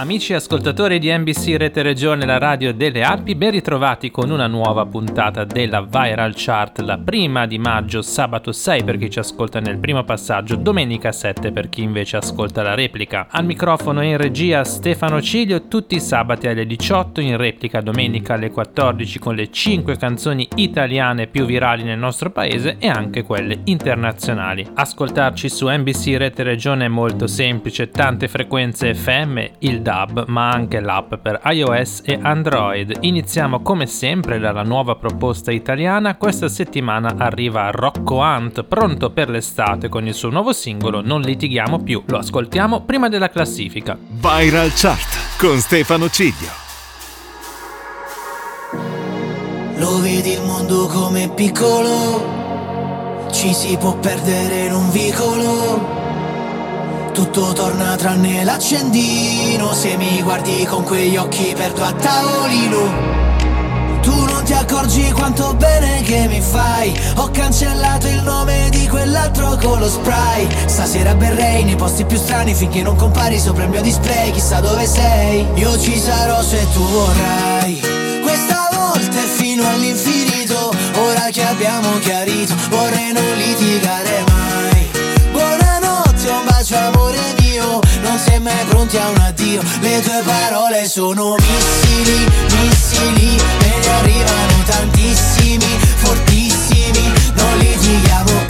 Amici ascoltatori di NBC Rete Regione, la radio delle Alpi, ben ritrovati con una nuova puntata della Viral Chart, la prima di maggio, sabato 6 per chi ci ascolta nel primo passaggio, domenica 7 per chi invece ascolta la replica. Al microfono in regia Stefano Ciglio, tutti i sabati alle 18, in replica domenica alle 14 con le 5 canzoni italiane più virali nel nostro paese e anche quelle internazionali. Ascoltarci su NBC Rete Regione è molto semplice, tante frequenze FM, il DAB ma anche l'app per iOS e Android. Iniziamo come sempre dalla nuova proposta italiana, questa settimana arriva Rocco Hunt, pronto per l'estate con il suo nuovo singolo Non litighiamo più. Lo ascoltiamo prima della classifica. Viral Chart con Stefano Ciglio. Lo vedi il mondo come piccolo, ci si può perdere in un vicolo tutto torna tranne l'accendino. Se mi guardi con quegli occhi perdo a tavolino. Tu non ti accorgi quanto bene che mi fai. Ho cancellato il nome di quell'altro con lo spray. Stasera berrei nei posti più strani Finché non compari sopra il mio display. Chissà dove sei. Io ci sarò se tu vorrai. Questa volta è fino all'infinito. Ora che abbiamo chiarito Vorrei non litigare mai pronti a un addio. Le tue parole sono missili, missili Me ne arrivano tantissimi, fortissimi. Non litighiamo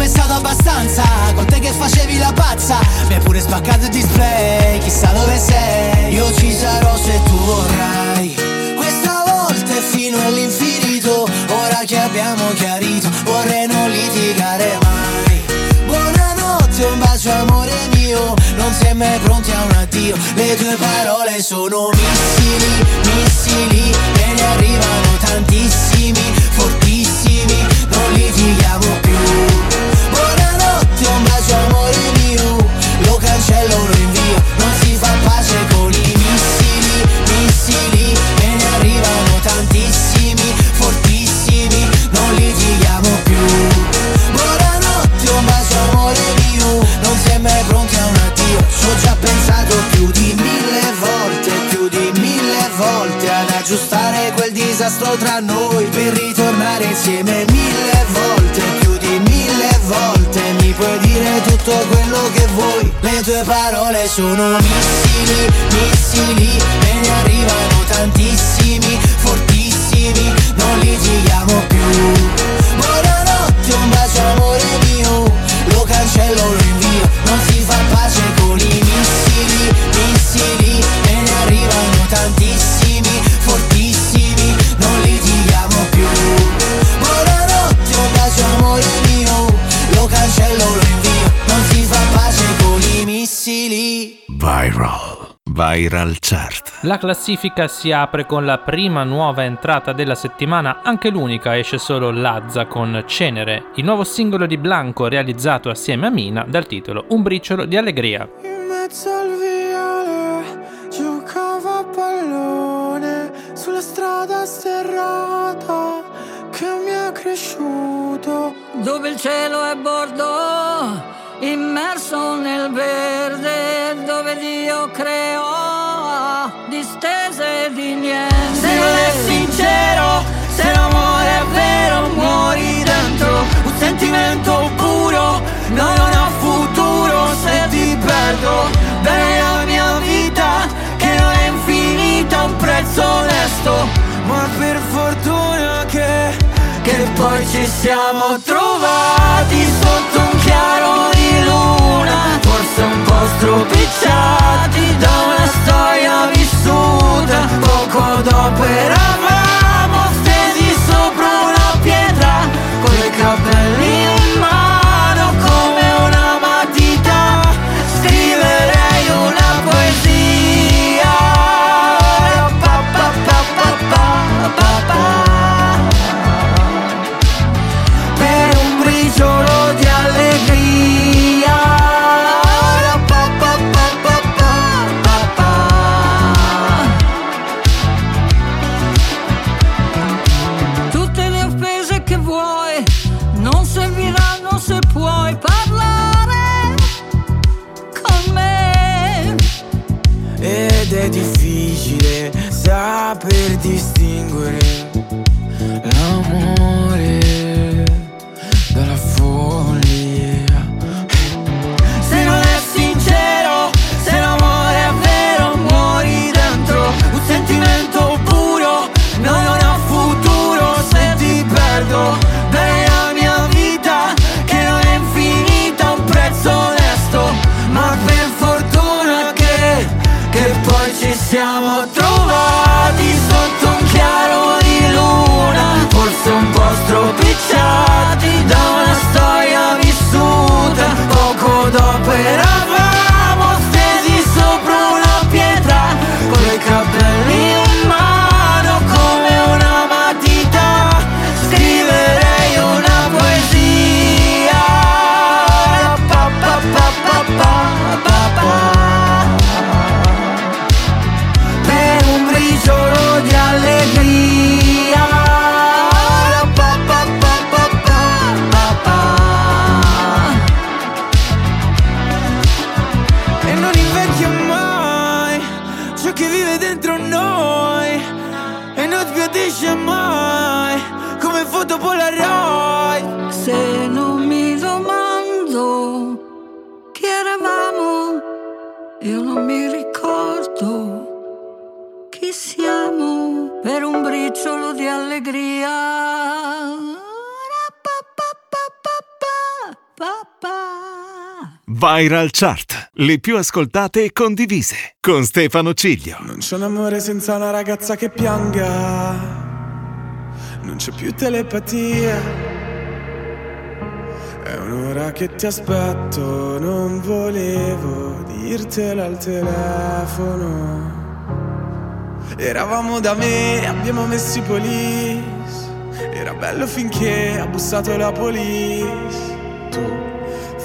mai stato abbastanza. Con te che facevi la pazza Mi hai pure spaccato il display. Chissà dove sei Io ci sarò se tu vorrai. Questa volta è fino all'infinito Ora che abbiamo chiarito Vorrei non litigare mai. Buonanotte, un bacio amore mio Non sei mai pronti a un addio. Le tue parole sono missili, missili Me ne arrivano tantissimi, fortissimi. Non litighiamo più quel disastro tra noi Per ritornare insieme mille volte Più di mille volte. Mi puoi dire tutto quello che vuoi Le tue parole sono missili, missili Me ne arrivano tantissimi, fortissimi Non litighiamo più. Buonanotte, un bacio amore mio Lo cancello, lo invio Non si fa Viral Chart. La classifica si apre con la prima nuova entrata della settimana, anche l'unica esce solo Lazza con Cenere, il nuovo singolo di Blanco realizzato assieme a Mina dal titolo Un briciolo di allegria. In mezzo al viale giocava a pallone sulla strada sterrata che mi ha cresciuto. dove il cielo è bordo, immerso nel verde dove Dio creò distese di niente. Se non è sincero, se l'amore è vero, muori dentro. Un sentimento puro, non ha futuro se ti perdo. Bene la mia vita, che non è infinita, un prezzo onesto. Ma per fortuna che, che poi ci siamo trovati sotto un chiaro Forse un po' stropicciati da una storia vissuta Viral Chart, le più ascoltate e condivise, con Stefano Ciglio. Non c'è un amore senza una ragazza che pianga. Non c'è più telepatia. È un'ora che ti aspetto Non volevo dirtelo al telefono. Eravamo da me, abbiamo messo i police Era bello finché ha bussato la police. Tu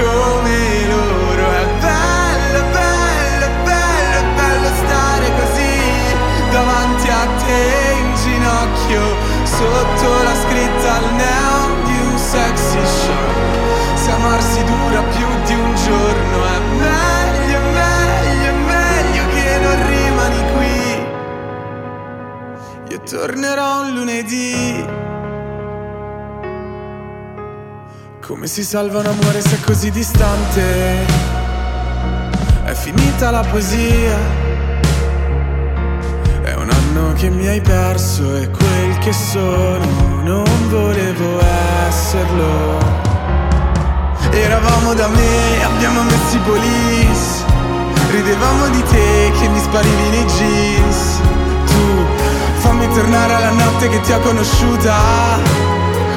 come loro. È bello, bello, bello, bello stare così Davanti a te in ginocchio Sotto la scritta al neon di un sexy show. Se amarsi dura più di un giorno È meglio, meglio, meglio che non rimani qui. Io tornerò un lunedì Come si salva un amore se è così distante? È finita la poesia. È un anno che mi hai perso e quel che sono non volevo esserlo. Eravamo da me, abbiamo messo i police. Ridevamo di te che mi sparivi nei jeans. Tu fammi tornare alla notte che ti ho conosciuta.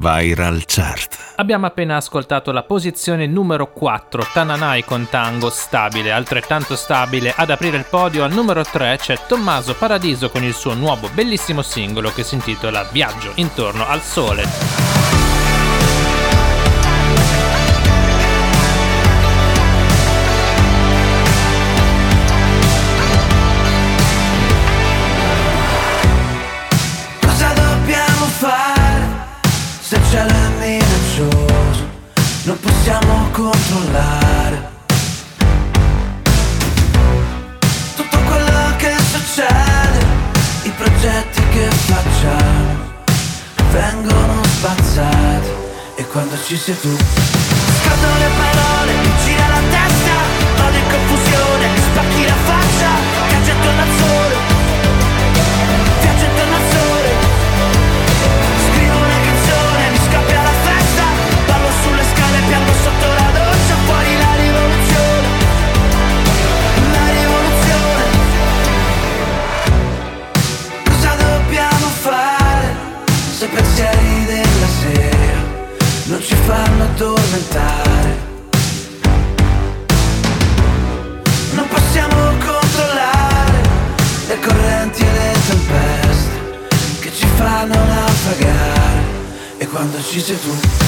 Viral chart. Abbiamo appena ascoltato la posizione numero 4, Tananai con Tango, stabile, altrettanto stabile. Ad aprire il podio al numero 3 c'è Tommaso Paradiso con il suo nuovo bellissimo singolo che si intitola Viaggio intorno al sole. Controllare. Tutto quello che succede, i progetti che facciamo vengono spazzati e quando ci sei tu scattano le parole, gira la testa, vado in confusione, spacchi la faccia, gadgetto al sole, addormentare? Non possiamo controllare le correnti e le tempeste che ci fanno naufragare e quando ci sei tu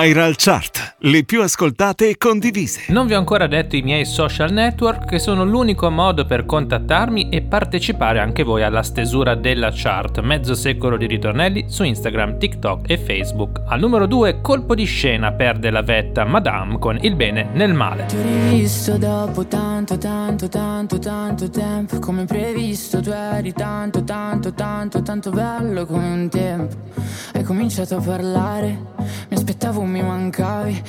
Viral chart. Le più ascoltate e condivise. Non vi ho ancora detto i miei social network che sono l'unico modo per contattarmi e partecipare anche voi alla stesura della chart. Mezzo secolo di ritornelli su Instagram, TikTok e Facebook. Al numero 2 colpo di scena perde la vetta Madame con il bene nel male. Ti ho rivisto dopo tanto, tanto, tanto, tanto tempo Come previsto tu eri tanto, tanto, tanto, tanto bello come un tempo Hai cominciato a parlare, mi aspettavo mi mancavi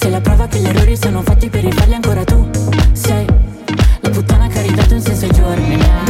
Sei la prova che gli errori sono fatti per rifarli ancora tu sei La puttana che ha ridato un senso ai giorni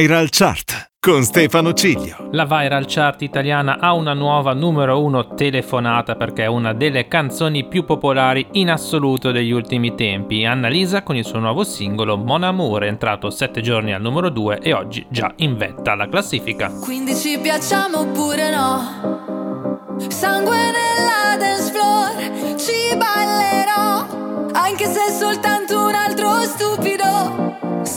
Viral Chart con Stefano Ciglio. La viral chart italiana ha una nuova numero 1 telefonata perché è una delle canzoni più popolari in assoluto degli ultimi tempi. Annalisa con il suo nuovo singolo Mon Amour è entrato 7 giorni al numero 2 e oggi già in vetta alla classifica. Quindi ci piacciamo oppure no? Sangue nella dance floor, ci ballerò anche se soltanto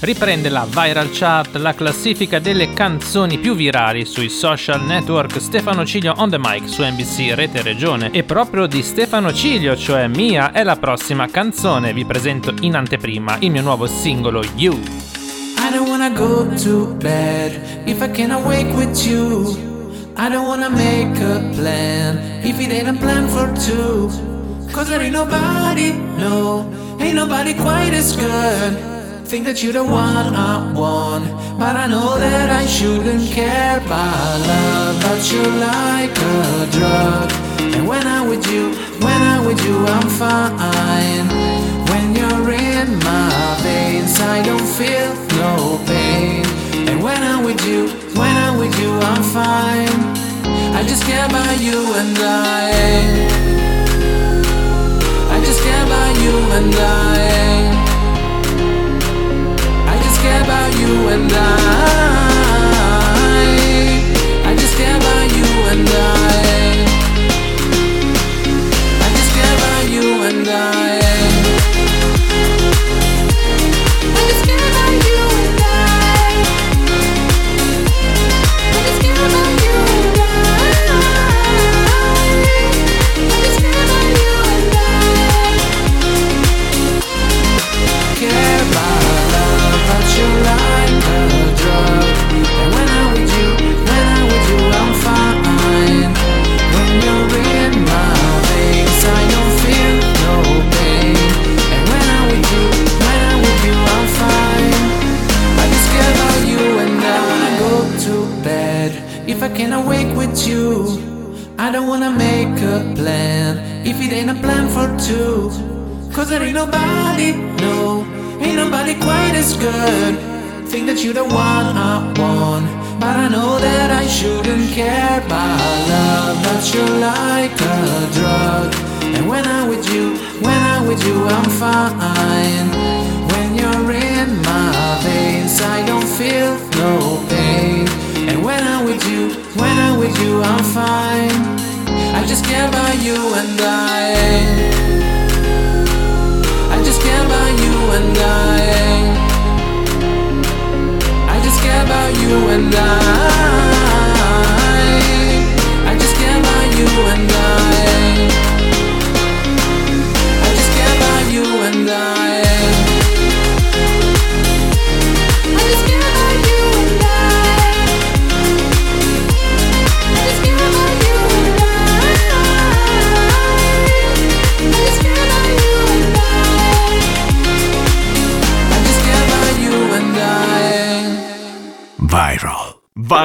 Riprende la Viral Chart, la classifica delle canzoni più virali sui social network Stefano Ciglio on the mic su NBC Rete Regione. E proprio di Stefano Ciglio, cioè mia, è la prossima canzone. Vi presento in anteprima il mio nuovo singolo You. I don't wanna go to bed if I can awake with you. I don't wanna make a plan if it ain't a plan for two. Cause there ain't nobody, no, ain't nobody quite as good. Think that you're the one I want, but I know that I shouldn't care about love. But you're like a drug, and when I'm with you, when I'm with you, I'm fine. When you're in my veins, I don't feel no pain. And when I'm with you, when I'm with you, I'm fine. I just care about you and I. I just care about you and I. Care about you and I. I just care about you and. I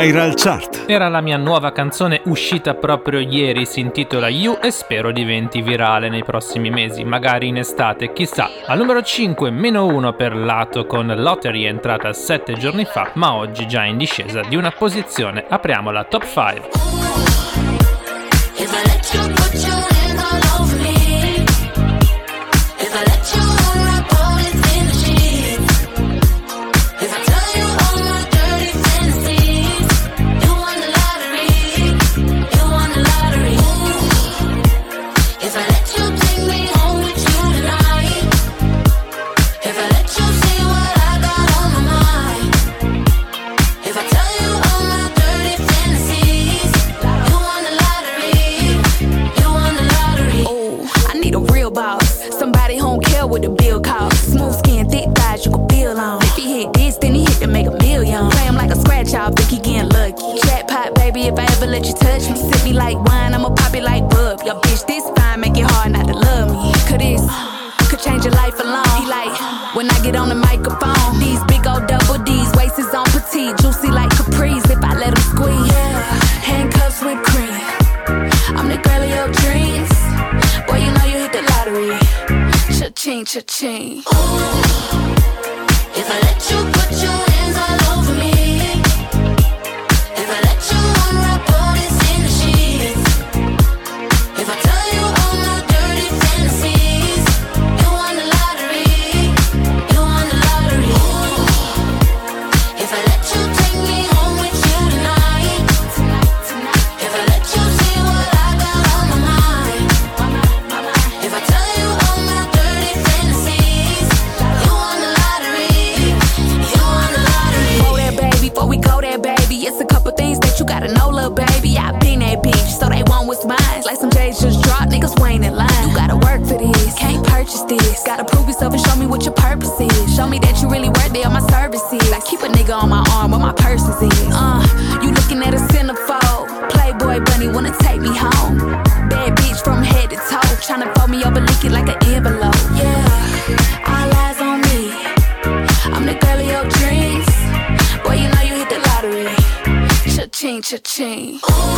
Viral Chart. Era la mia nuova canzone uscita proprio ieri, si intitola You e spero diventi virale nei prossimi mesi, magari in estate, chissà. Al numero 5, meno 1 per lato con Lottery entrata 7 giorni fa, ma oggi già in discesa di una posizione. Apriamo la top 5. hit this, then he hit to make a million. Play him like a scratch off, think he getting lucky. Jackpot, baby, if I ever let you touch me. Sip me like wine, I'ma pop it like bub. Your bitch this fine, make it hard not to love me. Cause this could change your life alone. He like, when I get on the microphone, these big old double D's, waist is on petite, juicy like capris if I let him squeeze. Yeah, handcuffs with cream. I'm the girl of your dreams. Boy, you know you hit the lottery. Cha-ching, cha-ching. Ooh. Uh, you looking at a centerfold. Playboy bunny wanna take me home. Bad bitch from head to toe. Tryna fold me over, lick it like an envelope. Yeah, all eyes on me. I'm the girl of your dreams. Boy, you know you hit the lottery. Cha-ching, cha-ching. If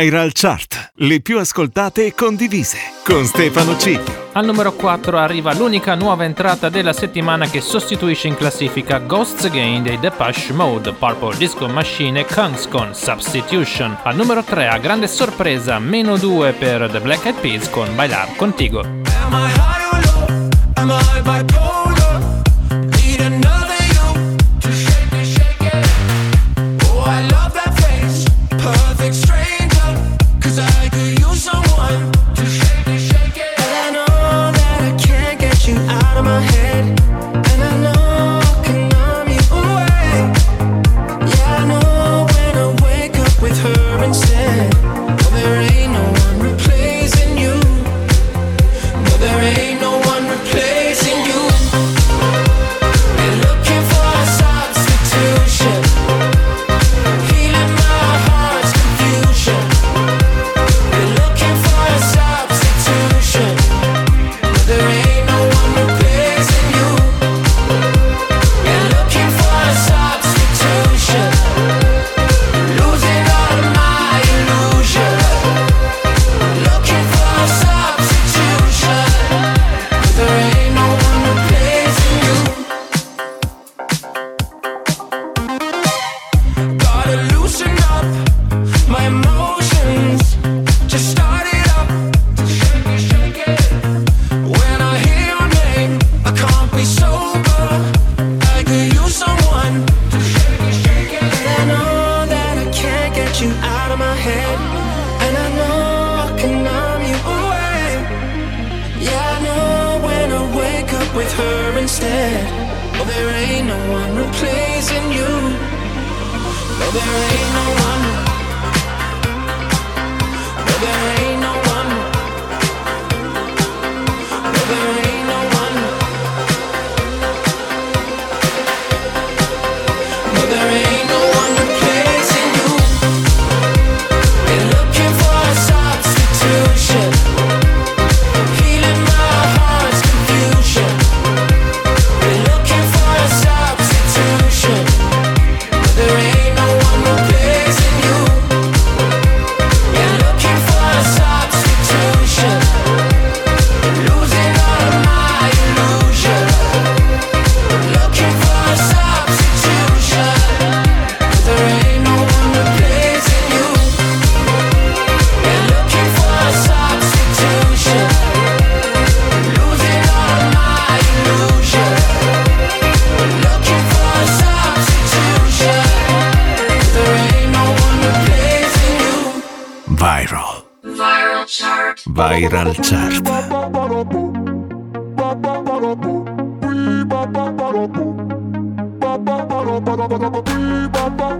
Viral Chart, le più ascoltate e condivise, con Stefano Ciglio. Al numero 4 arriva l'unica nuova entrata della settimana che sostituisce in classifica Ghosts Again dei Depeche Mode, Purple Disco Machine e Kungs con Substitution. Al numero 3 a grande sorpresa meno 2 per The Black Eyed Peas con Bailar Contigo. Am I high or low? Am I bipolar? Instead. Oh, there ain't no one replacing you. No, there ain't no one. No, there ain't Viral. Viral chart. Viral Chart. Yo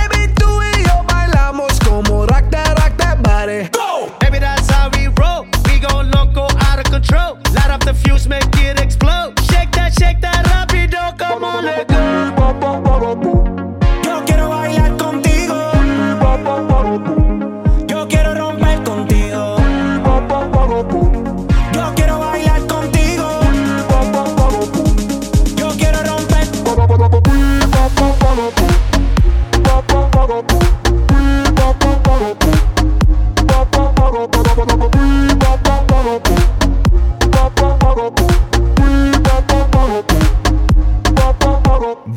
the fuse, make it explode. Shake that, shake that rapido. Come on, let go.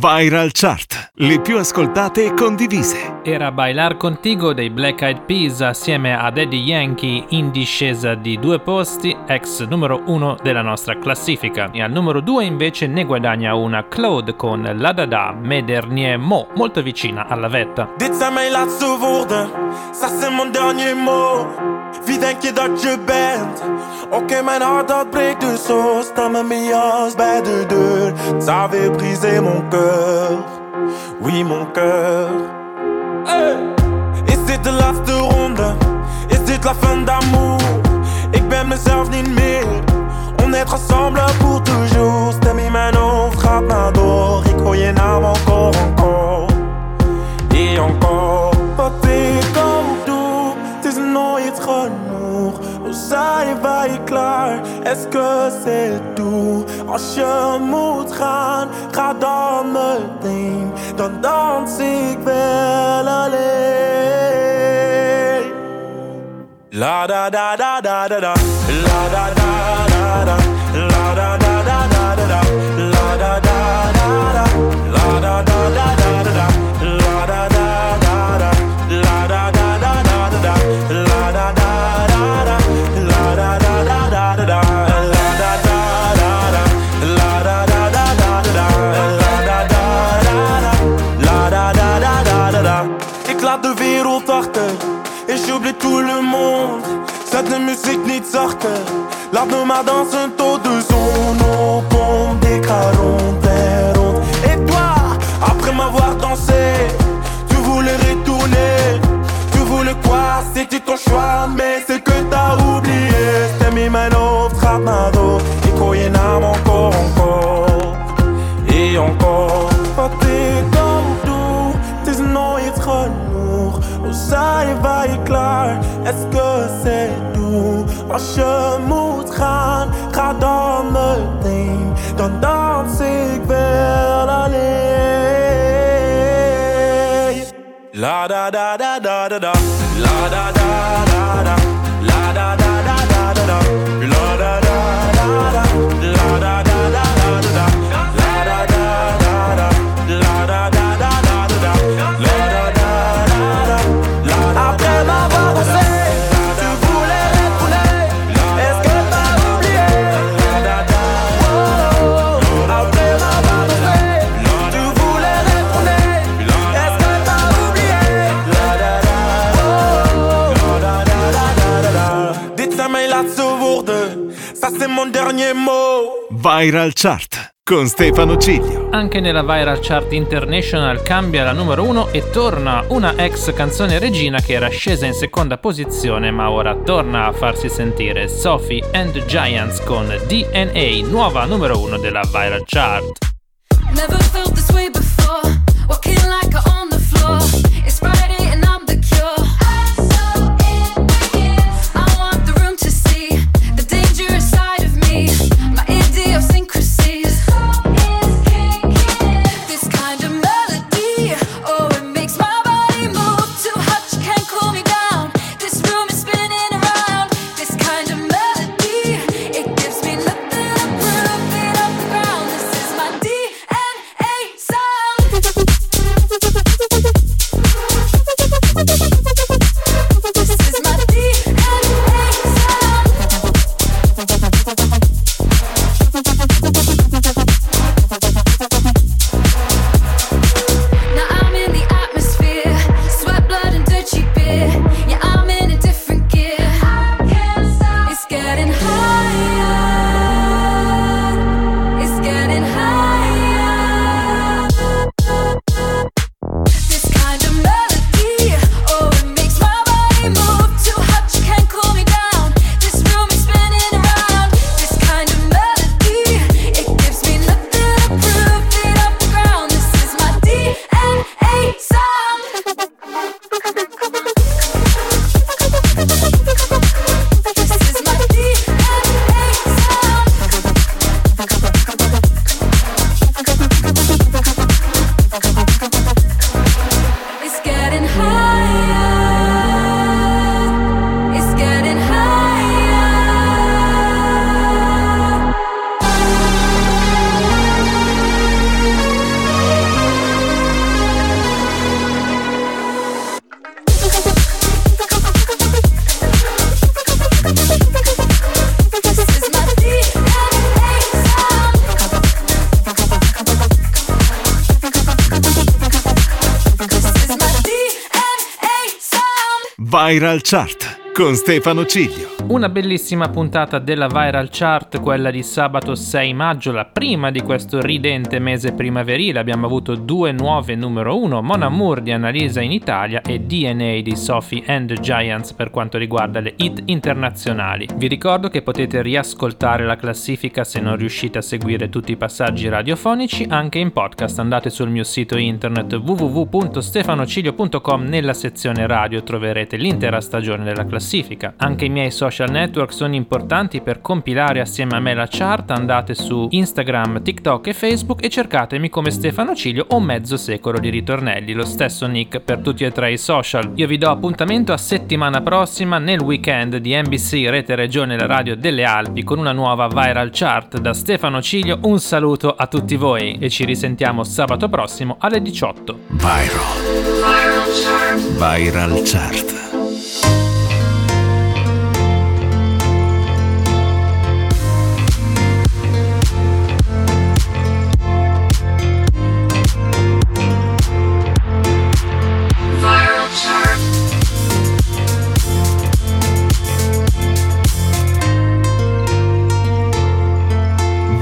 Viral Chart. Le più ascoltate e condivise. Era Bailar Contigo dei Black Eyed Peas assieme a Daddy Yankee in discesa di due posti, ex numero uno della nostra classifica. E al numero due invece ne guadagna una Claude con La Dada Me Dernier Mo, molto vicina alla vetta. Dit zijn mijn laatste woorden, ça c'est mon dernier mot. Wie denk je dat je bent? Oké, mijn hart dat breekt dus zo. Sta mijn jas bij de deur. Ça avait brisé mon cœur. Oui, mon cœur. Hey. Is dit de laatste ronde? Is dit la fin d'amour? Ik ben mezelf niet meer. On est ensemble pour toujours. Stem in mijn hoofd gaat maar door. Ik hoor je naam encore, encore. Et encore. Wat ik genoeg. We zijn wij klaar? Est-ce que c'est tout? Als je moet gaan, ga dan meteen. Dan dans ik wel alleen. La da da da da da da. La da da da da. La da da. Naar de wereld achter. Et j'oublie tout le monde. Zet de muziek niet zachter. Laat me maar dansen tot de zon opkomt. Ik ga rond en rond. Et toi, après m'avoir dansé, tu voulais retourner. Tu voulais quoi? C'était ton choix, mais c'est que t'as oublié. Stem in mijn hoofd gaat naar door. Ik hoor je naam encore, encore. Et encore. Ik zijn wij klaar? C'est doux? Als je moet gaan, ga dan meteen. Dan dans ik wel alleen. La da da da da da da. La da da Laatste woorden. Ça c'est mon dernier mot. Viral Chart con Stefano Ciglio. Anche nella Viral Chart International cambia la numero 1 e torna una ex canzone regina che era scesa in seconda posizione ma ora torna a farsi sentire Sophie and Giants con DNA, nuova numero 1 della Viral Chart. Never felt this way before. Walking like I'm on Viral Chart con Stefano Ciglio. Una bellissima puntata della Viral Chart, quella di sabato 6 maggio, la prima di questo ridente mese primaverile. Abbiamo avuto due nuove numero 1, Mon Amour di Annalisa in Italia e DNA di Sophie and the Giants per quanto riguarda le hit internazionali. Vi ricordo che potete riascoltare la classifica se non riuscite a seguire tutti i passaggi radiofonici anche in podcast. Andate sul mio sito internet www.stefanocilio.com nella sezione radio troverete l'intera stagione della classifica. Anche i miei social network sono importanti per compilare assieme a me la chart. Andate su Instagram, TikTok e Facebook e cercatemi come Stefano Ciglio o mezzo secolo di ritornelli, lo stesso nick per tutti e tre i social. Io vi do appuntamento a settimana prossima nel weekend di NBC Rete Regione la radio delle Alpi con una nuova viral chart da Stefano Ciglio. Un saluto a tutti voi e ci risentiamo sabato prossimo alle 18. Viral. Viral Chart. Viral chart.